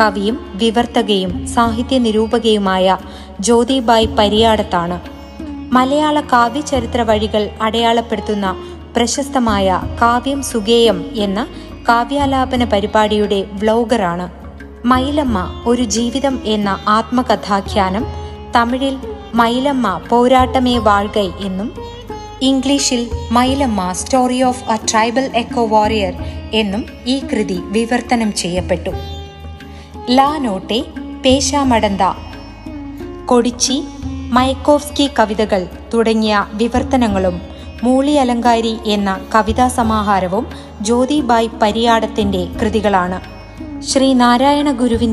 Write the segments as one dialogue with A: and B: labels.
A: കവിയും വിവർത്തകയും സാഹിത്യ നിരൂപകയുമായ ജ്യോതിബായ് പരിയാടത്താണ്. മലയാള കാവ്യചരിത്ര വഴികൾ അടയാളപ്പെടുത്തുന്ന പ്രശസ്തമായ കാവ്യം സുഗേയം എന്ന കാവ്യാലാപന പരിപാടിയുടെ വ്ലോഗറാണ്. മൈലമ്മ ഒരു ജീവിതം എന്ന ആത്മകഥാഖ്യാനം തമിഴിൽ മൈലമ്മ പോരാട്ടമേ വാഴ്കൈ എന്നും ഇംഗ്ലീഷിൽ Mylamma story of a tribal eco warrior എന്നും ഈ കൃതി വിവർത്തനം ചെയ്യപ്പെട്ടു. ലാ നോട്ടെ പേശാമടന്ത. കൊടിച്ചി മയക്കോവ്സ്കി കവിതകൾ തുടങ്ങിയ വിവർത്തനങ്ങളും മൂളി അലങ്കാരി എന്ന കവിതാ സമാഹാരവും ജ്യോതിബായ് പരിയാടത്തിന്റെ കൃതികളാണ്. ശ്രീ നാരായണ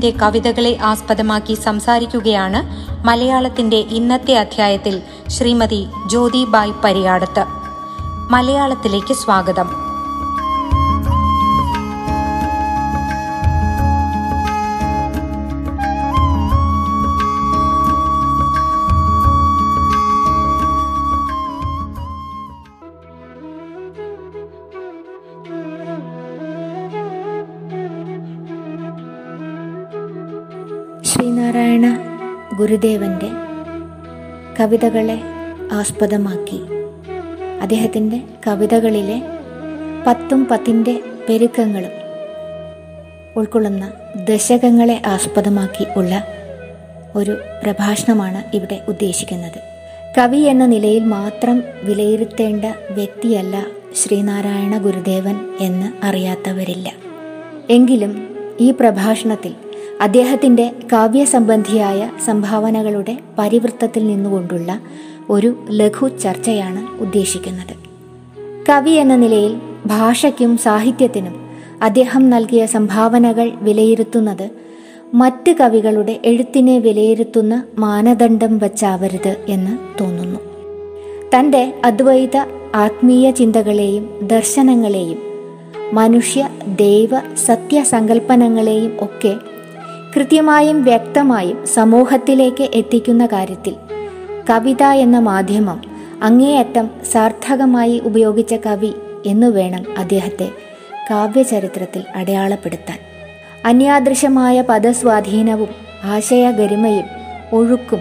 A: കവിതകളെ ആസ്പദമാക്കി സംസാരിക്കുകയാണ് മലയാളത്തിന്റെ ഇന്നത്തെ അധ്യായത്തിൽ ശ്രീമതി ജ്യോതിബായ് പരിയാടത്ത്. മലയാളത്തിലേക്ക് സ്വാഗതം.
B: ഗുരുദേവന്റെ കവിതകളെ ആസ്പദമാക്കി. അദ്ദേഹത്തിന്റെ കവിതകളിലെ പത്തും പത്തിന്റെ പെരുക്കങ്ങളും ഉൾക്കൊള്ളുന്ന ദശകങ്ങളെ ആസ്പദമാക്കി ഉള്ള ഒരു പ്രഭാഷണമാണ് ഇവിടെ ഉദ്ദേശിക്കുന്നത്. കവി എന്ന നിലയിൽ മാത്രം വിലയിരുത്തേണ്ട വ്യക്തിയല്ല ശ്രീനാരായണ ഗുരുദേവൻ എന്ന് അറിയാത്തവരില്ല. എങ്കിലും ഈ പ്രഭാഷണത്തിൽ അദ്ദേഹത്തിന്റെ കാവ്യസംബന്ധിയായ സംഭാവനകളുടെ പരിവൃത്തത്തിൽ നിന്നുകൊണ്ടുള്ള ഒരു ലഘു ചർച്ചയാണ് ഉദ്ദേശിക്കുന്നത്. കവി എന്ന നിലയിൽ ഭാഷയ്ക്കും സാഹിത്യത്തിനും അദ്ദേഹം നൽകിയ സംഭാവനകൾ വിലയിരുത്തുന്നത് മറ്റ് കവികളുടെ എഴുത്തിനെ വിലയിരുത്തുന്ന മാനദണ്ഡം വച്ചാവരുത് എന്ന് തോന്നുന്നു. തന്റെ അദ്വൈത ആത്മീയ ചിന്തകളെയും ദർശനങ്ങളെയും മനുഷ്യ ദൈവ സത്യസങ്കല്പനങ്ങളെയും ഒക്കെ കൃത്യമായും വ്യക്തമായും സമൂഹത്തിലേക്ക് എത്തിക്കുന്ന കാര്യത്തിൽ കവിത എന്ന മാധ്യമം അങ്ങേയറ്റം സാർത്ഥകമായി ഉപയോഗിച്ച കവി എന്നു വേണം അദ്ദേഹത്തെ കാവ്യചരിത്രത്തിൽ അടയാളപ്പെടുത്താൻ. അന്യാദൃശമായ പദസ്വാധീനവും ആശയഗരിമയും ഒഴുക്കും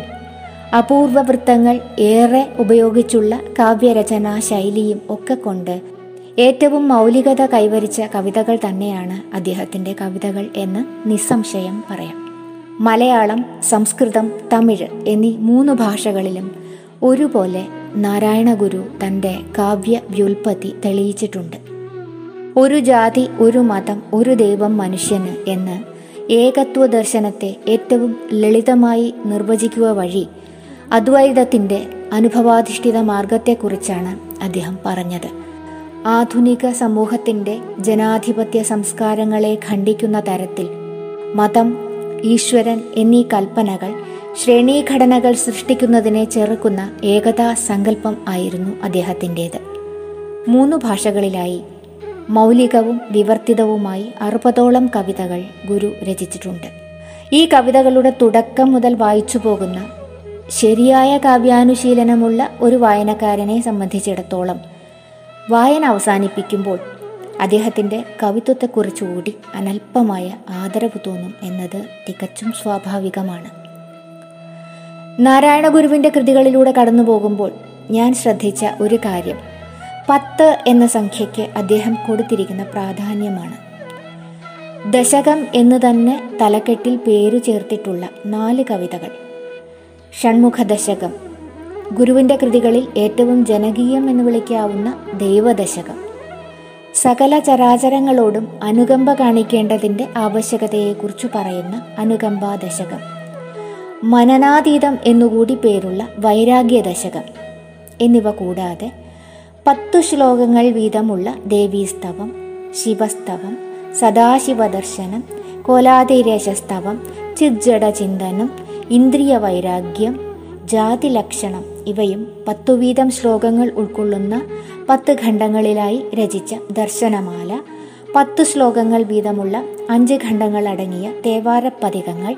B: അപൂർവവൃത്തങ്ങൾ ഏറെ ഉപയോഗിച്ചുള്ള കാവ്യരചനാ ശൈലിയും ഒക്കെ കൊണ്ട് ഏറ്റവും മൗലികത കൈവരിച്ച കവിതകൾ തന്നെയാണ് അദ്ദേഹത്തിന്റെ കവിതകൾ എന്ന് നിസ്സംശയം പറയാം. മലയാളം സംസ്കൃതം തമിഴ് എന്നീ മൂന്ന് ഭാഷകളിലും ഒരുപോലെ നാരായണഗുരു തന്റെ കാവ്യ വ്യുൽപ്പത്തി തെളിയിച്ചിട്ടുണ്ട്. ഒരു ജാതി ഒരു മതം ഒരു ദൈവം മനുഷ്യന് എന്ന് ഏകത്വ ദർശനത്തെ ഏറ്റവും ലളിതമായി നിർവചിക്കുക വഴി അദ്വൈതത്തിന്റെ അനുഭവാധിഷ്ഠിത മാർഗത്തെക്കുറിച്ചാണ് അദ്ദേഹം പറഞ്ഞത്. ആധുനിക സമൂഹത്തിന്റെ ജനാധിപത്യ സംസ്കാരങ്ങളെ ഖണ്ഡിക്കുന്ന തരത്തിൽ മതം ഈശ്വരൻ എന്നീ കൽപ്പനകൾ ശ്രേണീഘടനകൾ സൃഷ്ടിക്കുന്നതിനെ ചെറുക്കുന്ന ഏകതാ സങ്കല്പം ആയിരുന്നു അദ്ദേഹത്തിന്റേത്. മൂന്ന് ഭാഷകളിലായി മൗലികവും വിവർത്തിതവുമായി അറുപതോളം കവിതകൾ ഗുരു രചിച്ചിട്ടുണ്ട്. ഈ കവിതകളുടെ തുടക്കം മുതൽ വായിച്ചു പോകുന്ന ശരിയായ കാവ്യാനുശീലനമുള്ള ഒരു വായനക്കാരനെ സംബന്ധിച്ചിടത്തോളം വായന അവസാനിപ്പിക്കുമ്പോൾ അദ്ദേഹത്തിന്റെ കവിത്വത്തെക്കുറിച്ചുകൂടി അനൽപമായ ആദരവ് തോന്നും എന്നത് തികച്ചും സ്വാഭാവികമാണ്. നാരായണ ഗുരുവിന്റെ കൃതികളിലൂടെ കടന്നു പോകുമ്പോൾ ഞാൻ ശ്രദ്ധിച്ച ഒരു കാര്യം പത്ത് എന്ന സംഖ്യയ്ക്ക് അദ്ദേഹം കൊടുത്തിരിക്കുന്ന പ്രാധാന്യമാണ്. ദശകം എന്ന് തന്നെ തലക്കെട്ടിൽ പേരു ചേർത്തിട്ടുള്ള നാല് കവിതകൾ. ഷൺമുഖ ദശകം ഗുരുവിന്റെ കൃതികളിൽ ഏറ്റവും ജനകീയം എന്ന് വിളിക്കാവുന്ന ദൈവദശകം. സകല ചരാചരങ്ങളോടും അനുകമ്പ കാണിക്കേണ്ടതിന്റെ ആവശ്യകതയെക്കുറിച്ച് പറയുന്ന അനുകമ്പാ ദശകം മനനാതീതം എന്നുകൂടി പേരുള്ള വൈരാഗ്യ ദശകം എന്നിവ കൂടാതെ പത്തു ശ്ലോകങ്ങൾ വീതമുള്ള ദേവീസ്തവം ശിവസ്തവം സദാശിവദർശനം കോലാതിരേശസ്തവം ചിജ്ജട ചിന്തനം ഇന്ദ്രിയ വൈരാഗ്യം ജാതി ലക്ഷണം ഇവയും പത്തു വീതം ശ്ലോകങ്ങൾ ഉൾക്കൊള്ളുന്ന പത്ത് ഖണ്ഡങ്ങളിലായി രചിച്ച ദർശനമാല പത്ത് ശ്ലോകങ്ങൾ വീതമുള്ള അഞ്ച് ഖണ്ഡങ്ങൾ അടങ്ങിയ തേവാരപ്പതികങ്ങൾ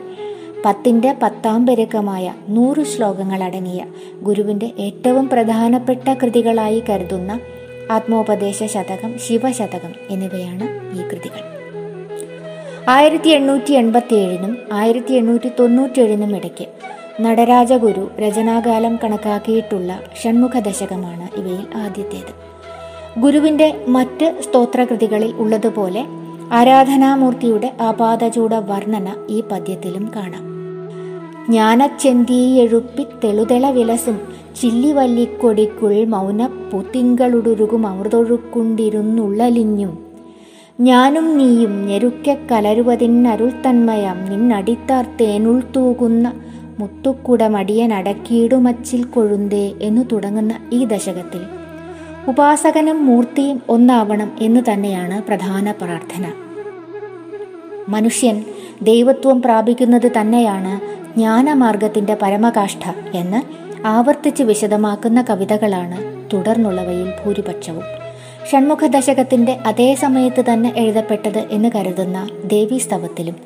B: പത്തിന്റെ പത്താം പെരുക്കമായ നൂറ് ശ്ലോകങ്ങൾ അടങ്ങിയ ഗുരുവിന്റെ ഏറ്റവും പ്രധാനപ്പെട്ട കൃതികളായി കരുതുന്ന ആത്മോപദേശ ശതകം ശിവശതകം എന്നിവയാണ് ഈ കൃതികൾ. ആയിരത്തി എണ്ണൂറ്റി എൺപത്തി ഏഴിനും ആയിരത്തി എണ്ണൂറ്റി തൊണ്ണൂറ്റി ഏഴിനും ഇടയ്ക്ക് നടരാജഗുരു രചനാകാലം കണക്കാക്കിയിട്ടുള്ള ഷൺമുഖ ദശകമാണ് ഇവയിൽ ആദ്യത്തേത്. ഗുരുവിന്റെ മറ്റ് സ്തോത്രകൃതികളിൽ ഉള്ളതുപോലെ ആരാധനാമൂർത്തിയുടെ ആപാദചൂട വർണന ഈ പദ്യത്തിലും കാണാം. ജ്ഞാനച്ചെന്തിയെഴുപ്പി തെളുതെള വിലസും ചില്ലിവല്ലിക്കൊടിക്കുൾ മൗന പുത്തിങ്കളുടുരുകും അമൃതൊഴുക്കുണ്ടിരുന്നുള്ളലിഞ്ഞും. ഞാനും നീയും ഞെരുക്കെ കലരുവതിന്നരുൾ തന്മയം നിന്നടിത്താർ തേനുൾ തൂകുന്ന മുത്തുക്കുടമടിയനടക്കിയിടുമച്ചിൽ കൊഴുന്തേ എന്നു തുടങ്ങുന്ന ഈ ദശകത്തിൽ. ഉപാസകനും മൂർത്തിയും ഒന്നാവണം എന്ന് തന്നെയാണ് പ്രധാന പ്രാർത്ഥന. മനുഷ്യൻ ദൈവത്വം പ്രാപിക്കുന്നത് തന്നെയാണ് ജ്ഞാനമാർഗത്തിന്റെ പരമകാഷ്ഠ എന്ന് ആവർത്തിച്ച് വിശദമാക്കുന്ന കവിതകളാണ് തുടർന്നുള്ളവയിൽ ഭൂരിപക്ഷവും. ഷൺമുഖ ദശകത്തിന്റെ അതേ സമയത്ത് തന്നെ എഴുതപ്പെട്ടത് എന്ന് കരുതുന്ന ദേവീസ്തവത്തിലും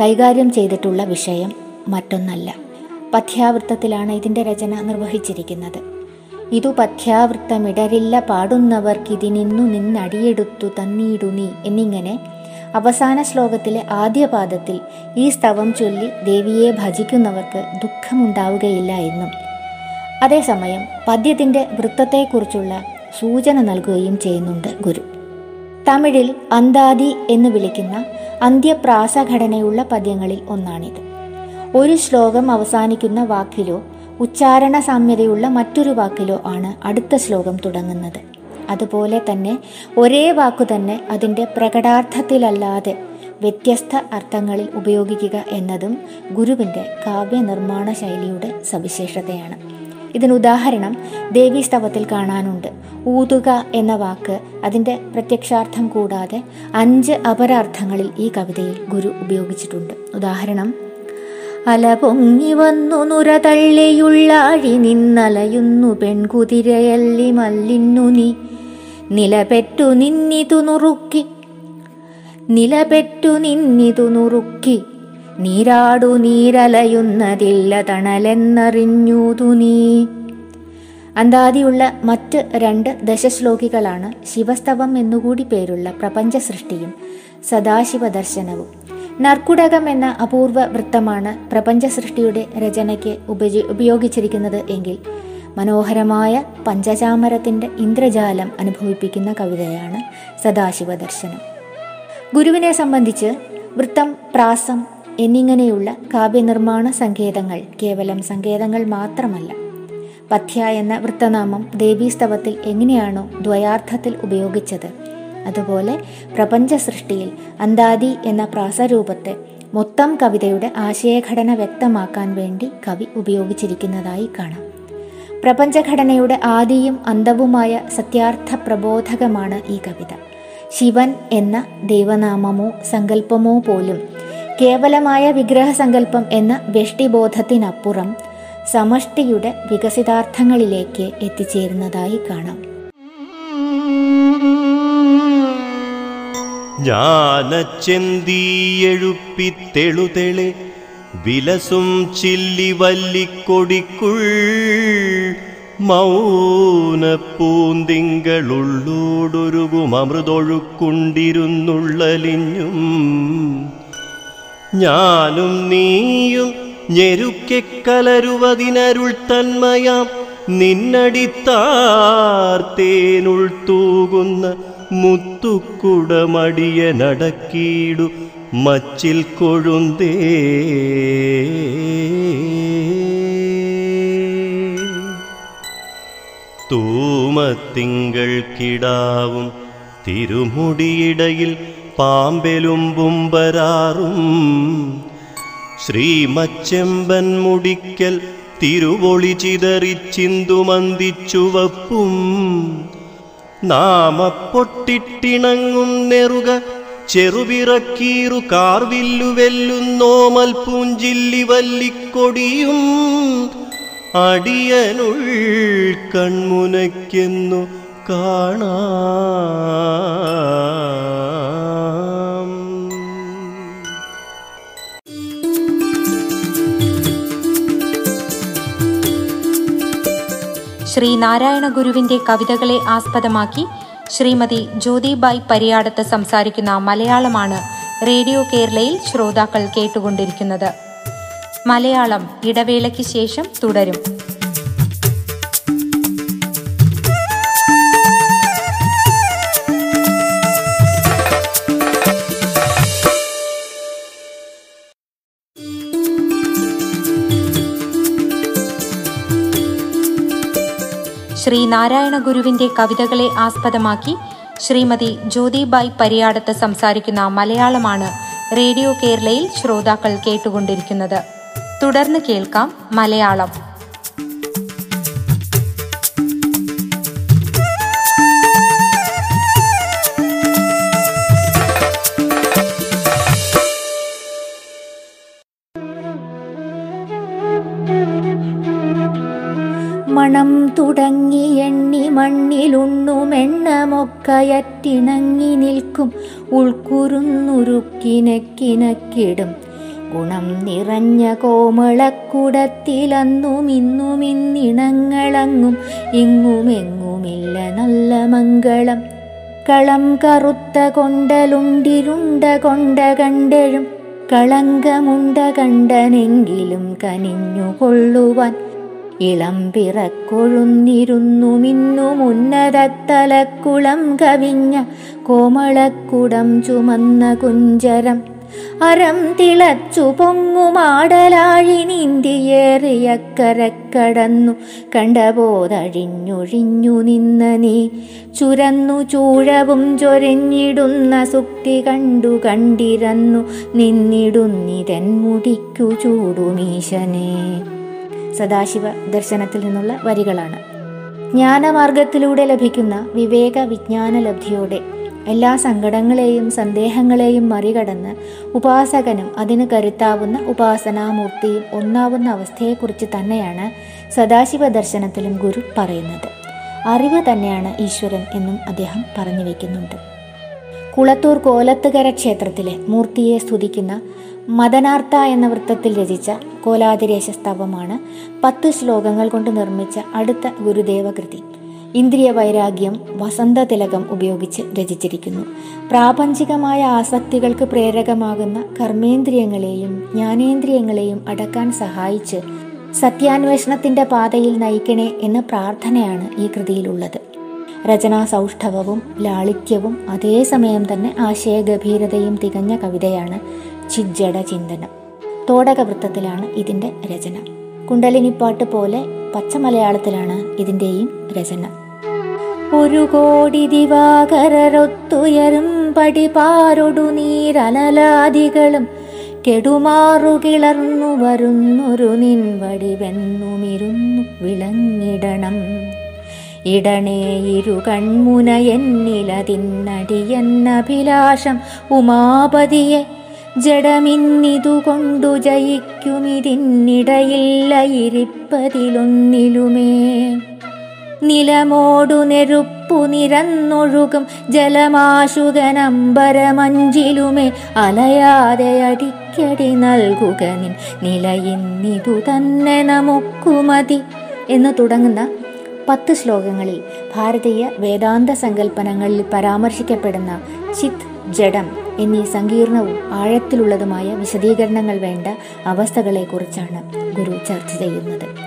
B: കൈകാര്യം ചെയ്തിട്ടുള്ള വിഷയം മറ്റൊന്നല്ല. പഥ്യാവൃത്തത്തിലാണ് ഇതിന്റെ രചന നിർവഹിച്ചിരിക്കുന്നത്. ഇതു പഥ്യാവൃത്തമിടരില്ല പാടുന്നവർക്കിതിനിന്നു നിന്നടിയെടുത്തു തന്നീടു നീ എന്നിങ്ങനെ അവസാന ശ്ലോകത്തിലെ ആദ്യ പാദത്തിൽ ഈ സ്തവം ചൊല്ലി ദേവിയെ ഭജിക്കുന്നവർക്ക് ദുഃഖമുണ്ടാവുകയില്ല എന്നും. അതേസമയം പദ്യത്തിന്റെ വൃത്തത്തെക്കുറിച്ചുള്ള സൂചന നൽകുകയും ചെയ്യുന്നുണ്ട് ഗുരു. തമിഴിൽ അന്താദി എന്ന് വിളിക്കുന്ന അന്ത്യപ്രാസഘടനയുള്ള പദ്യങ്ങളിൽ ഒന്നാണിത്. ഒരു ശ്ലോകം അവസാനിക്കുന്ന വാക്കിലോ ഉച്ചാരണ സാമ്യതയുള്ള മറ്റൊരു വാക്കിലോ ആണ് അടുത്ത ശ്ലോകം തുടങ്ങുന്നത്. അതുപോലെ തന്നെ ഒരേ വാക്കു തന്നെ അതിന്റെ പ്രകടാർത്ഥത്തിലല്ലാതെ വ്യത്യസ്ത അർത്ഥങ്ങളിൽ ഉപയോഗിക്കുക എന്നതും ഗുരുവിന്റെ കാവ്യനിർമ്മാണ ശൈലിയുടെ സവിശേഷതയാണ്. ഇതിനുദാഹരണം ദേവീസ്തവത്തിൽ കാണാനുണ്ട്. ഊതുക എന്ന വാക്ക് അതിന്റെ പ്രത്യക്ഷാർത്ഥം കൂടാതെ അഞ്ച് അപരാർത്ഥങ്ങളിൽ ഈ കവിതയിൽ ഗുരു ഉപയോഗിച്ചിട്ടുണ്ട്. ഉദാഹരണം അല പൊങ്ങി വന്നു നുര തള്ളിയുള്ളാഴി നിന്നലയുന്നു പെൺകുതിരയല്ലി മല്ലിന്നു നീ. നിലപെറ്റു നിന്നിതു നുറുക്കി. നിലപെറ്റു നിന്നിതു നുറുക്കി. നീരാടു നീരലയുന്നതില്ല തണലെന്നറിഞ്ഞൂതു നീ. അന്താദിയുള്ള മറ്റ് രണ്ട് ദശശ്ലോകികളാണ് ശിവസ്തവം എന്നുകൂടി പേരുള്ള പ്രപഞ്ച സൃഷ്ടിയും സദാശിവ ദർശനവും നർക്കുടകം എന്ന അപൂർവ വൃത്തമാണ് പ്രപഞ്ച സൃഷ്ടിയുടെ രചനയ്ക്ക് ഉപജി ഉപയോഗിച്ചിരിക്കുന്നത് എങ്കിൽ മനോഹരമായ പഞ്ചചാമരത്തിന്റെ ഇന്ദ്രജാലം അനുഭവിപ്പിക്കുന്ന കവിതയാണ് സദാശിവ ദർശനം ഗുരുവിനെ സംബന്ധിച്ച് വൃത്തം പ്രാസം എന്നിങ്ങനെയുള്ള കാവ്യനിർമ്മാണ സങ്കേതങ്ങൾ കേവലം സങ്കേതങ്ങൾ മാത്രമല്ല. പഥ്യ എന്ന വൃത്തനാമം ദേവീസ്തവത്തിൽ എങ്ങനെയാണോ ദ്വയാർത്ഥത്തിൽ ഉപയോഗിച്ചത് അതുപോലെ പ്രപഞ്ച സൃഷ്ടിയിൽ അന്താദി എന്ന പ്രാസരൂപത്തെ മൊത്തം കവിതയുടെ ആശയഘടന വ്യക്തമാക്കാൻ വേണ്ടി കവി ഉപയോഗിച്ചിരിക്കുന്നതായി കാണാം. പ്രപഞ്ചഘടനയുടെ ആദിയും അന്തവുമായ സത്യാർത്ഥ പ്രബോധകമാണ് ഈ കവിത. ശിവൻ എന്ന ദൈവനാമമോ സങ്കല്പമോ പോലും കേവലമായ വിഗ്രഹസങ്കല്പം എന്ന വ്യഷ്ടിബോധത്തിനപ്പുറം സമഷ്ടിയുടെ വികസിതാർത്ഥങ്ങളിലേക്ക് എത്തിച്ചേരുന്നതായി കാണാം.
C: ജ്ഞാനച്ചെന്തീയെഴുപ്പിത്തെളുതെളെ വിലസും ചില്ലി വല്ലിക്കൊടിക്കുൾ മൗനപ്പൂന്തിങ്കളുള്ളോടൊരുകും അമൃതൊഴുക്കുണ്ടിരുന്നുള്ളലിഞ്ഞും. ഞാനും നീയും ഞെരുക്കെ കലരുവതിനരുൾ തന്മയാം. നിന്നടിത്താർത്തേനുൾ തൂകുന്ന മുത്തുക്കുടമടിയനടക്കീടു മച്ചിൽ കൊഴുന്തേ. തൂമത്തിങ്കൾ കിടാവും തിരുമുടിയിടയിൽ പാമ്പെലുമ്പും വരാറും ശ്രീമച്ചെമ്പൻ മുടിക്കൽ തിരുവൊളി ചിതറിച്ചിന്തുമന്തിച്ചുവപ്പും നാമപ്പൊട്ടിട്ടിണങ്ങും നെറുക. ചെറുവിറക്കീറു കാർവില്ലു വെല്ലുന്നോമൽ പൂഞ്ചില്ലി വല്ലിക്കൊടിയും. അടിയനുൾ കൺമുനയ്ക്കെന്നു കാണാം.
A: ശ്രീ നാരായണ ഗുരുവിന്റെ കവിതകളെ ആസ്പദമാക്കി ശ്രീമതി ജ്യോതിബായ് പരിയാടത്ത് സംസാരിക്കുന്ന മലയാളമാണ് റേഡിയോ കേരളയിൽ ശ്രോതാക്കൾ കേട്ടുകൊണ്ടിരിക്കുന്നത്. മലയാളം ഇടവേളയ്ക്ക് ശേഷം തുടരും. ശ്രീ നാരായണ ഗുരുവിന്റെ കവിതകളെ ആസ്പദമാക്കി ശ്രീമതി ജ്യോതിബായ് പരിയാടത്ത് സംസാരിക്കുന്ന മലയാളമാണ് റേഡിയോ കേരളയിൽ ശ്രോതാക്കൾ കേട്ടുകൊണ്ടിരിക്കുന്നത്. തുടർന്ന് കേൾക്കാം മലയാളം.
B: മണം തുടങ്ങി മണ്ണിലുണ്ണുമെണ്ണമൊക്കയറ്റിണങ്ങി നിൽക്കും. ഉൾക്കുരുന്നുരുക്കിനക്കിനക്കിടും ഗുണം നിറഞ്ഞ കോമളക്കുടത്തിലന്നും ഇന്നും ഇന്നിണങ്ങളങ്ങും. ഇങ്ങുമെങ്ങുമില്ല നല്ല മംഗളം. കളം കറുത്ത കൊണ്ടലുണ്ടിരുണ്ട കൊണ്ട കണ്ടഴും. കളങ്കമുണ്ട കണ്ടനെങ്കിലും കനിഞ്ഞു കൊള്ളുവാൻ ഇളം പിറക്കൊഴുന്നിരുന്നു മുന്നരത്തലക്കുളം ഉന്നതത്തലക്കുളം കവിഞ്ഞ കോമളക്കുടം ചുമന്ന കുഞ്ചരം. അരം തിളച്ചു പൊങ്ങുമാടലാഴി നീന്തിയേറിയക്കരക്കടന്നു കണ്ടപോതഴിഞ്ഞൊഴിഞ്ഞു നിന്ന നീ ചുരന്നു ചൂഴവും ചൊരഞ്ഞിടുന്ന സുക്തി കണ്ടു കണ്ടിരന്നു. നിന്നിടുന്നിതൻ മുടിക്കു ചൂടുമീശനെ. സദാശിവ ദർശനത്തിൽ നിന്നുള്ള വരികളാണ്. ജ്ഞാനമാർഗത്തിലൂടെ ലഭിക്കുന്ന വിവേക വിജ്ഞാന ലബ്ധിയോടെ എല്ലാ സങ്കടങ്ങളെയും സന്ദേഹങ്ങളെയും മറികടന്ന് ഉപാസകനും അതിന് കരുത്താവുന്ന ഉപാസനാമൂർത്തിയും ഒന്നാവുന്ന അവസ്ഥയെക്കുറിച്ച് തന്നെയാണ് സദാശിവ ദർശനത്തിലും ഗുരു പറയുന്നത്. അറിവ് തന്നെയാണ് ഈശ്വരൻ എന്നും അദ്ദേഹം പറഞ്ഞു വയ്ക്കുന്നുണ്ട് കുളത്തൂർ കോലത്തുകര ക്ഷേത്രത്തിലെ മൂർത്തിയെ സ്തുതിക്കുന്ന മദനാർത്ത എന്ന വൃത്തത്തിൽ രചിച്ച കോലാതിരേശ സ്തവമാണ് പത്ത് ശ്ലോകങ്ങൾ കൊണ്ട് നിർമ്മിച്ച അടുത്ത ഗുരുദേവ കൃതി ഇന്ദ്രിയ വൈരാഗ്യം വസന്ത തിലകം ഉപയോഗിച്ച് രചിച്ചിരിക്കുന്നു. പ്രാപഞ്ചികമായ ആസക്തികൾക്ക് പ്രേരകമാകുന്ന കർമ്മേന്ദ്രിയങ്ങളെയും ജ്ഞാനേന്ദ്രിയങ്ങളെയും അടക്കാൻ സഹായിച്ച് സത്യാന്വേഷണത്തിന്റെ പാതയിൽ നയിക്കണേ എന്ന പ്രാർത്ഥനയാണ് ഈ കൃതിയിലുള്ളത്. രചനാ സൗഷ്ഠവവും ലാളിത്യവും അതേസമയം തന്നെ ആശയഗഭീരതയും തികഞ്ഞ കവിതയാണ് ചിജ്ജട ചിന്തനം. തോടകവൃത്തത്തിലാണ് ഇതിന്റെ രചന. കുണ്ടലിനിപ്പാട്ട് പോലെ പച്ച മലയാളത്തിലാണ് ഇതിന്റെയും രചന. ഒരു കോടി ദിവാകരൊത്തുയരും പടിപാരൊടു നീരനലാദികളും കെടുമാറുകിളർന്നു വരുന്നൊരു നിൻവടി വെന്നുമിരുന്നു വിളങ്ങിടണം. ഇടണേ ഇരു കൺമുന എന്നിലതിന്നടിയെന്നഭിലാഷം ഉമാപതിയെ ജഡമിന്നിതുകൊണ്ടു ജയിക്കുമിതിന്നിടയില്ല ഇരിപ്പതിലൊന്നിലുമേ. നിലമോടു നെരുപ്പു നിരന്നൊഴുകും ജലമാശുകനമ്പരമഞ്ചിലുമേ അലയാതെ അടിക്കടി നൽകുക നിൻ നിലയിന്നിതു തന്നെ നമുക്കുമതി. എന്ന് തുടങ്ങുന്ന പത്ത് ശ്ലോകങ്ങളിൽ ഭാരതീയ വേദാന്ത സങ്കല്പനങ്ങളിൽ പരാമർശിക്കപ്പെടുന്ന ചിത് ജഡം എന്നീ സങ്കീർണവും ആഴത്തിലുള്ളതുമായ വിശദീകരണങ്ങൾ വേണ്ട അവസ്ഥകളെക്കുറിച്ചാണ് ഗുരു ചർച്ച ചെയ്യുന്നത്.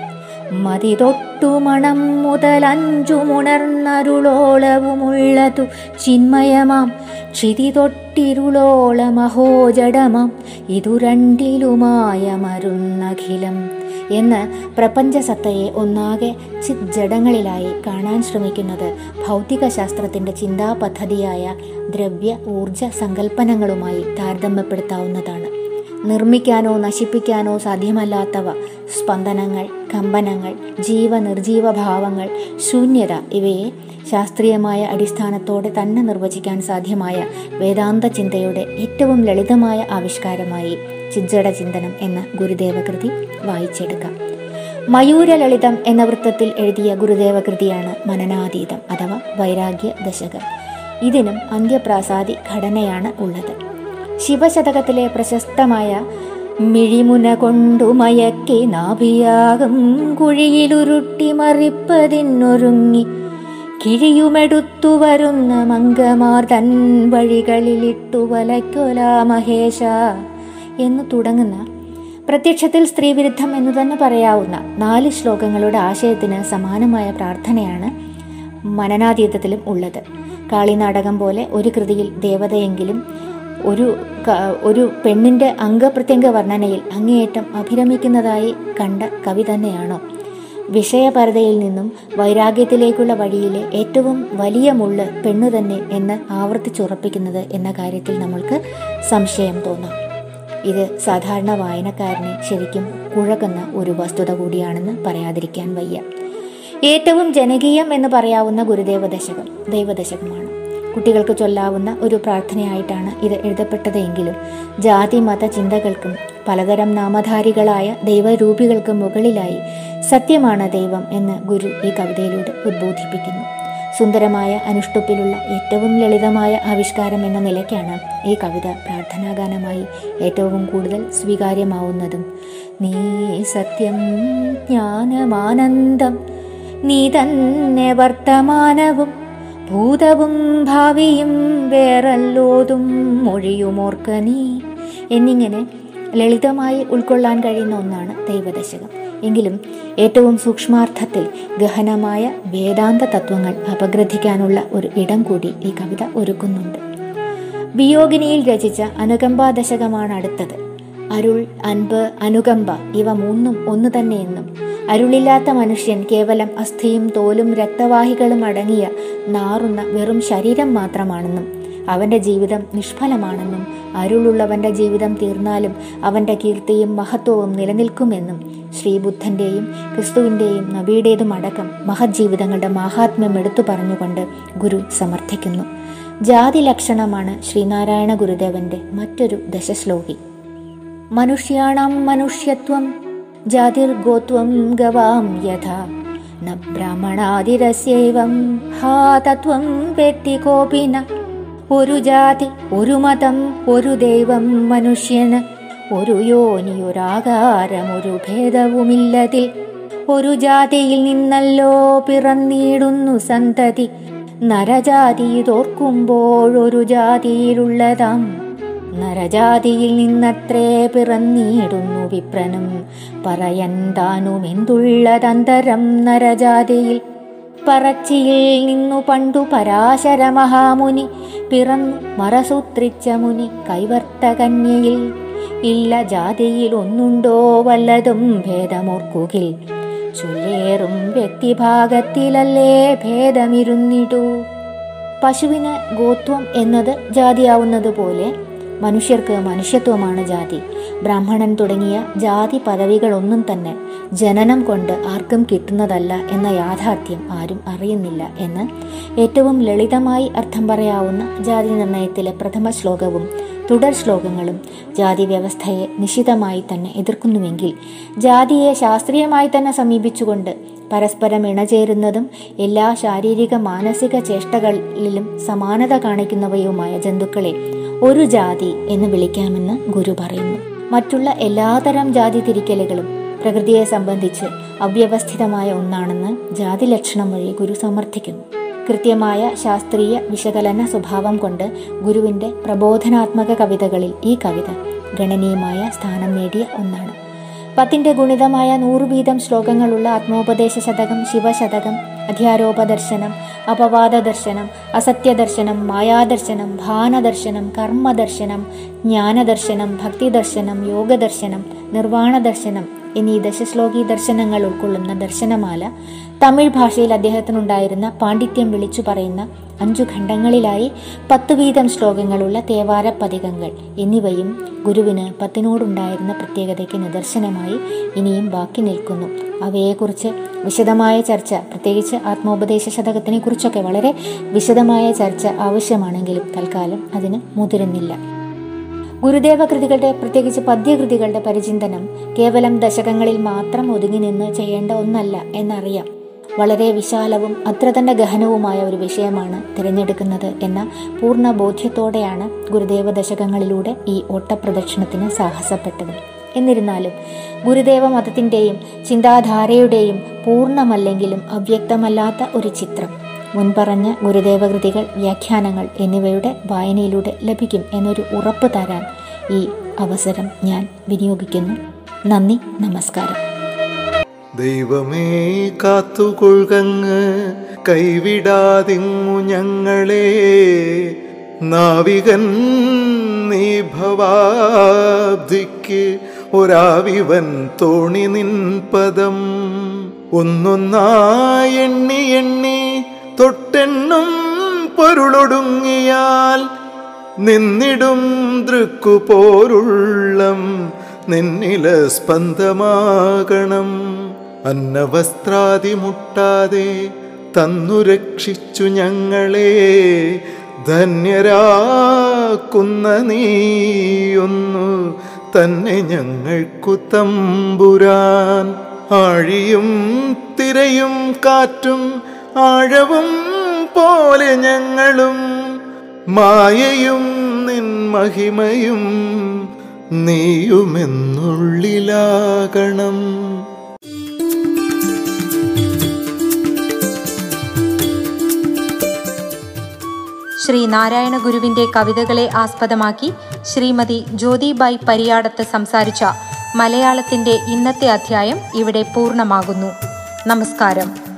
B: മതി തൊട്ടു മണം മുതൽ അഞ്ചു അഞ്ചുമുണർന്നരുളോളവുമുള്ളതു ചിന്മയമാം. ക്ഷിതി തൊട്ടിരുളോളമഹോജടമാം ഇതു രണ്ടിലുമായ മരുന്നഖിലം എന്ന് പ്രപഞ്ചസത്തയെ ഒന്നാകെ ചിജ്ജടങ്ങളിലായി കാണാൻ ശ്രമിക്കുന്നത് ഭൗതിക ശാസ്ത്രത്തിന്റെ ചിന്താപദ്ധതിയായ ദ്രവ്യ ഊർജ സങ്കല്പനങ്ങളുമായി താരതമ്യപ്പെടുത്താവുന്നതാണ്. നിർമ്മിക്കാനോ നശിപ്പിക്കാനോ സാധ്യമല്ലാത്തവ. സ്പന്ദനങ്ങൾ കമ്പനങ്ങൾ ജീവ നിർജീവ ഭാവങ്ങൾ ശൂന്യത ഇവയെ ശാസ്ത്രീയമായ അടിസ്ഥാനത്തോടെ തന്നെ നിർവചിക്കാൻ സാധ്യമായ വേദാന്ത ചിന്തയുടെ ഏറ്റവും ലളിതമായ ആവിഷ്കാരമായി ചിജ്ജട ചിന്തനം എന്ന ഗുരുദേവകൃതി വായിച്ചെടുക്കാം. മയൂരലളിതം എന്ന വൃത്തത്തിൽ എഴുതിയ ഗുരുദേവകൃതിയാണ് മനനാതീതം അഥവാ വൈരാഗ്യ ദശകം ഇതിനും അന്ത്യപ്രാസാദി ഘടനയാണ് ഉള്ളത്. ശിവശതകത്തിലെ പ്രശസ്തമായ മിഴിമുന കൊണ്ടു മയക്കി നാഭിയാകും കുഴിയിലുരുട്ടി മറിപ്പതിനൊരുങ്ങി കിഴിയുമെടുത്തു വരുന്ന മംഗമാർ തൻ വഴികളിലിട്ടു വലയ്ക്കൊല മഹേശ എന്ന് തുടങ്ങുന്ന പ്രത്യക്ഷത്തിൽ സ്ത്രീവിരുദ്ധം എന്ന് തന്നെ പറയാവുന്ന നാല് ശ്ലോകങ്ങളുടെ ആശയത്തിന് സമാനമായ പ്രാർത്ഥനയാണ് മനനാതീതത്തിലും ഉള്ളത്. കാളിനാടകം പോലെ ഒരു കൃതിയിൽ ദേവതയെങ്കിലും ഒരു ഒരു പെണ്ണിന്റെ അംഗപ്രത്യംഗ വർണനയിൽ അങ്ങേയറ്റം അഭിരമിക്കുന്നതായി കണ്ട കവി തന്നെയാണോ? വിഷയപരതയിൽ നിന്നും വൈരാഗ്യത്തിലേക്കുള്ള വഴിയിലെ ഏറ്റവും വലിയ മുള്ള് പെണ്ണു തന്നെ എന്ന് ആവർത്തിച്ചുറപ്പിക്കുന്നത് എന്ന കാര്യത്തിൽ നമ്മൾക്ക് സംശയം തോന്നാം. ഇത് സാധാരണ വായനക്കാരനെ ശരിക്കും കുഴക്കുന്ന ഒരു വസ്തുത കൂടിയാണെന്ന് പറയാതിരിക്കാൻ വയ്യ. ഏറ്റവും ജനകീയം എന്ന് പറയാവുന്ന ഗുരുദേവ ദശകം ദൈവദശകമാണ്. കുട്ടികൾക്ക് ചൊല്ലാവുന്ന ഒരു പ്രാർത്ഥനയായിട്ടാണ് ഇത് എഴുതപ്പെട്ടതെങ്കിലും ജാതി മത ചിന്തകൾക്കും പലതരം നാമധാരികളായ ദൈവരൂപികൾക്കും മുകളിലായി സത്യമാണ് ദൈവം എന്ന് ഗുരു ഈ കവിതയിലൂടെ ഉദ്ബോധിപ്പിക്കുന്നു. സുന്ദരമായ അനുഷ്ടുപ്പിലുള്ള ഏറ്റവും ലളിതമായ ആവിഷ്കാരം എന്ന നിലയ്ക്കാണ് ഈ കവിത പ്രാർത്ഥനാഗാനമായി ഏറ്റവും കൂടുതൽ സ്വീകാര്യമാവുന്നതും. നീ സത്യം ജ്ഞാനമാനന്ദം നീ തന്നെ വർത്തമാനവും ഭൂതവും ഭാവിയും വേറല്ലോതും മൊഴിയുമോർക്ക നീ. എന്നിങ്ങനെ ലളിതമായി ഉൾക്കൊള്ളാൻ കഴിയുന്ന ഒന്നാണ് ദൈവദശകം. എങ്കിലും ഏറ്റവും സൂക്ഷ്മാർത്ഥത്തിൽ ഗഹനമായ വേദാന്ത തത്വങ്ങൾ അപഗ്രഥിക്കാനുള്ള ഒരു ഇടം കൂടി ഈ കവിത ഒരുക്കുന്നുണ്ട്. വിയോഗിനിയിൽ രചിച്ച അനുകമ്പാ ദശകമാണ് അടുത്തത്. അരുൾ അൻപ് അനുകമ്പ ഇവ മൂന്നും ഒന്നു തന്നെയെന്നും അരുളില്ലാത്ത മനുഷ്യൻ കേവലം അസ്ഥിയും തോലും രക്തവാഹികളും അടങ്ങിയ നാറുന്ന വെറും ശരീരം മാത്രമാണെന്നും അവന്റെ ജീവിതം നിഷ്ഫലമാണെന്നും അരുളുള്ളവന്റെ ജീവിതം തീർന്നാലും അവന്റെ കീർത്തിയും മഹത്വവും നിലനിൽക്കുമെന്നും ശ്രീബുദ്ധന്റെയും ക്രിസ്തുവിന്റെയും നബിയുടേതും അടക്കം മഹജ്ജീവിതങ്ങളുടെ മഹാത്മ്യം എടുത്തു പറഞ്ഞുകൊണ്ട് ഗുരു സമർത്ഥിക്കുന്നു. ജാതി ലക്ഷണമാണ് ശ്രീനാരായണ ഗുരുദേവന്റെ മറ്റൊരു ദശശ്ലോകി. മനുഷ്യാണാം മനുഷ്യത്വം ജാതിർഗോത്വം ഗവാം യഥാ. ന ബ്രാഹ്മണാതിരസ്യൈവം ഹാ തത്വം കോപിന. ഒരു ജാതി ഒരു മതം ഒരു ദൈവം മനുഷ്യന്. ഒരു യോനിയൊരാകാരം ഒരു ഭേദവുമില്ലതിൽ. ഒരു ജാതിയിൽ നിന്നല്ലോ പിറന്നിടുന്നു സന്തതി. നരജാതി തോർക്കുമ്പോഴൊരു ജാതിയിലുള്ളതാം. നരജാതിയിൽ നിന്നത്രേ പിറന്നിടുന്നു വിപ്രനും. പറയൻ താനും എന്തുള്ളതന്തരം നരജാതിയിൽ? പറച്ചിയിൽ നിന്നു പണ്ടു പരാശര മഹാമുനി പിറന്നു മറസൂത്രിച്ച മുനി കൈവർത്തകന്യയിൽ. ഇല്ല ജാതിയിൽ ഒന്നുണ്ടോ വല്ലതും ഭേദമോർക്കുകിൽ? ചൊല്ലേറും വ്യക്തിഭാഗത്തിലല്ലേ ഭേദമിരുന്നിടൂ? പശുവിന് ഗോത്വം എന്നത് ജാതിയാവുന്നതുപോലെ മനുഷ്യർക്ക് മനുഷ്യത്വമാണ് ജാതി. ബ്രാഹ്മണൻ തുടങ്ങിയ ജാതി പദവികളൊന്നും തന്നെ ജനനം കൊണ്ട് ആർക്കും കിട്ടുന്നതല്ല എന്ന യാഥാർത്ഥ്യം ആരും അറിയുന്നില്ല എന്ന് ഏറ്റവും ലളിതമായി അർത്ഥം പറയാവുന്ന ജാതി നിർണയത്തിലെ പ്രഥമ ശ്ലോകവും തുടർ ശ്ലോകങ്ങളും ജാതി വ്യവസ്ഥയെ നിശിതമായി തന്നെ എതിർക്കുന്നുവെങ്കിൽ ജാതിയെ ശാസ്ത്രീയമായി തന്നെ സമീപിച്ചുകൊണ്ട് പരസ്പരം ഇണചേരുന്നതും എല്ലാ ശാരീരിക മാനസിക ചേഷ്ടകളിലും സമാനത കാണിക്കുന്നവയുമായ ജന്തുക്കളെ ഒരു ജാതി എന്ന് വിളിക്കാമെന്ന് ഗുരു പറയുന്നു. മറ്റുള്ള എല്ലാതരം ജാതി തിരിക്കലുകളും പ്രകൃതിയെ സംബന്ധിച്ച് അവ്യവസ്ഥിതമായ ഒന്നാണെന്ന് ജാതി ലക്ഷണം വഴി ഗുരു സമർത്ഥിക്കുന്നു. കൃത്യമായ ശാസ്ത്രീയ വിശകലന സ്വഭാവം കൊണ്ട് ഗുരുവിന്റെ പ്രബോധനാത്മക കവിതകളിൽ ഈ കവിത ഗണനീയമായ സ്ഥാനം നേടിയ ഒന്നാണ്. പത്തിന്റെ ഗുണിതമായ നൂറ് വീതം ശ്ലോകങ്ങളുള്ള ആത്മോപദേശ ശതകം ശിവശതകം അധ്യാരോപദർശനം അപവാദ ദർശനം അസത്യദർശനം മായാദർശനം ഭാനദർശനം കർമ്മദർശനം ജ്ഞാനദർശനം ഭക്തിദർശനം യോഗദർശനം നിർവാണ ദർശനം എന്നീ ദശശ്ലോകി ദർശനങ്ങൾ ഉൾക്കൊള്ളുന്ന ദർശനമാല തമിഴ് ഭാഷയിൽ അദ്ദേഹത്തിനുണ്ടായിരുന്ന പാണ്ഡിത്യം വിളിച്ചു പറയുന്ന അഞ്ചു ഖണ്ഡങ്ങളിലായി പത്തു വീതം ശ്ലോകങ്ങളുള്ള തേവാര പതികങ്ങൾ എന്നിവയും ഗുരുവിന് പത്തിനോടുണ്ടായിരുന്ന പ്രത്യേകതയ്ക്ക് നിദർശനമായി ഇനിയും ബാക്കി നിൽക്കുന്നു. അവയെക്കുറിച്ച് വിശദമായ ചർച്ച പ്രത്യേകിച്ച് ആത്മോപദേശ ശതകത്തിനെ കുറിച്ചൊക്കെ വളരെ വിശദമായ ചർച്ച ആവശ്യമാണെങ്കിലും തൽക്കാലം അതിന് മുതിരുന്നില്ല. ഗുരുദേവ കൃതികളുടെ പ്രത്യേകിച്ച് പദ്യകൃതികളുടെ പരിചിന്തനം കേവലം ദശകങ്ങളിൽ മാത്രം ഒതുങ്ങി നിന്ന് ചെയ്യേണ്ട ഒന്നല്ല എന്നറിയാം. വളരെ വിശാലവും അത്ര തന്നെ ഗഹനവുമായ ഒരു വിഷയമാണ് തിരഞ്ഞെടുക്കുന്നത് എന്ന പൂർണ ബോധ്യത്തോടെയാണ് ഗുരുദേവ ദശകങ്ങളിലൂടെ ഈ ഓട്ടപ്രദക്ഷിണത്തിന് സാഹസപ്പെട്ടത്. എന്നിരുന്നാലും ഗുരുദേവ മതത്തിന്റെയും ചിന്താധാരയുടെയും പൂർണമല്ലെങ്കിലും അവ്യക്തമല്ലാത്ത ഒരു ചിത്രം. മുൻപറഞ്ഞ ഗുരുദേവകൃതികൾ വ്യാഖ്യാനങ്ങൾ എന്നിവയുടെ വായനയിലൂടെ ലഭിക്കും എന്നൊരു ഉറപ്പ് തരാൻ ഈ അവസരം ഞാൻ വിനിയോഗിക്കുന്നു. നന്ദി നമസ്കാരം.
D: ദൈവമേ കാത്തുകൊഴുകങ്ങ് കൈവിടാതിങ്ങു ഞങ്ങളെ. നാവികൻ നീ ഭവാബ്ദിക്ക് ഒരാവിവൻ തോണി നിൻ പദം. ഒന്നൊന്നായി എണ്ണി എണ്ണി തൊട്ടെണ്ണും പൊരുളൊടുങ്ങിയാൽ നിന്നിടും ദൃക്കു പോരുള്ളം നിന്നില സ്പന്ദമാകണം. അന്നവസ്ത്രാദി മുട്ടാതെ തന്നു രക്ഷിച്ചു ഞങ്ങളെ ധന്യരാക്കുന്ന നീയൊന്നു തന്നെ ഞങ്ങൾക്കു തമ്പുരാൻ. ആഴിയും തിരയും കാറ്റും ആഴവും പോലെ ഞങ്ങളും മായയും നിൻ മഹിമയും നീയുമെന്നുള്ളിലാകണം.
A: ശ്രീ നാരായണ ഗുരുവിന്റെ കവിതകളെ ആസ്പദമാക്കി ശ്രീമതി ജ്യോതിബായ് പരിയാടത്ത് സംസാരിച്ച മലയാളത്തിന്റെ ഇന്നത്തെ അധ്യായം ഇവിടെ പൂർണമാകുന്നു. നമസ്കാരം.